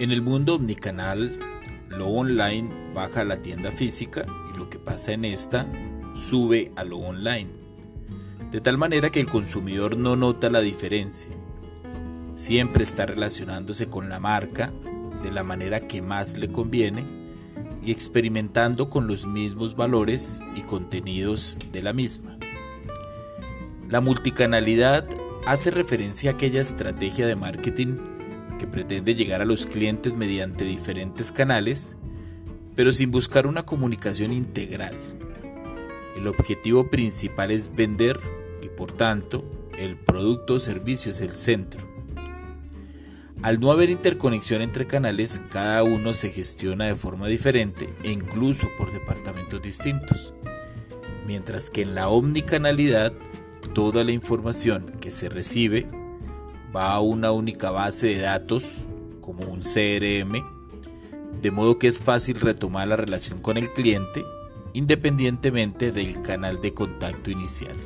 En el mundo omnicanal, lo online baja a la tienda física y lo que pasa en esta sube a lo online. De tal manera que el consumidor no nota la diferencia. Siempre está relacionándose con la marca de la manera que más le conviene y experimentando con los mismos valores y contenidos de la misma. La multicanalidad hace referencia a aquella estrategia de marketing que pretende llegar a los clientes mediante diferentes canales, pero sin buscar una comunicación integral. El objetivo principal es vender y por tanto el producto o servicio es el centro. Al no haber interconexión entre canales, cada uno se gestiona de forma diferente e incluso por departamentos distintos. Mientras que en la omnicanalidad, toda la información que se recibe va a una única base de datos como un CRM, de modo que es fácil retomar la relación con el cliente independientemente del canal de contacto inicial.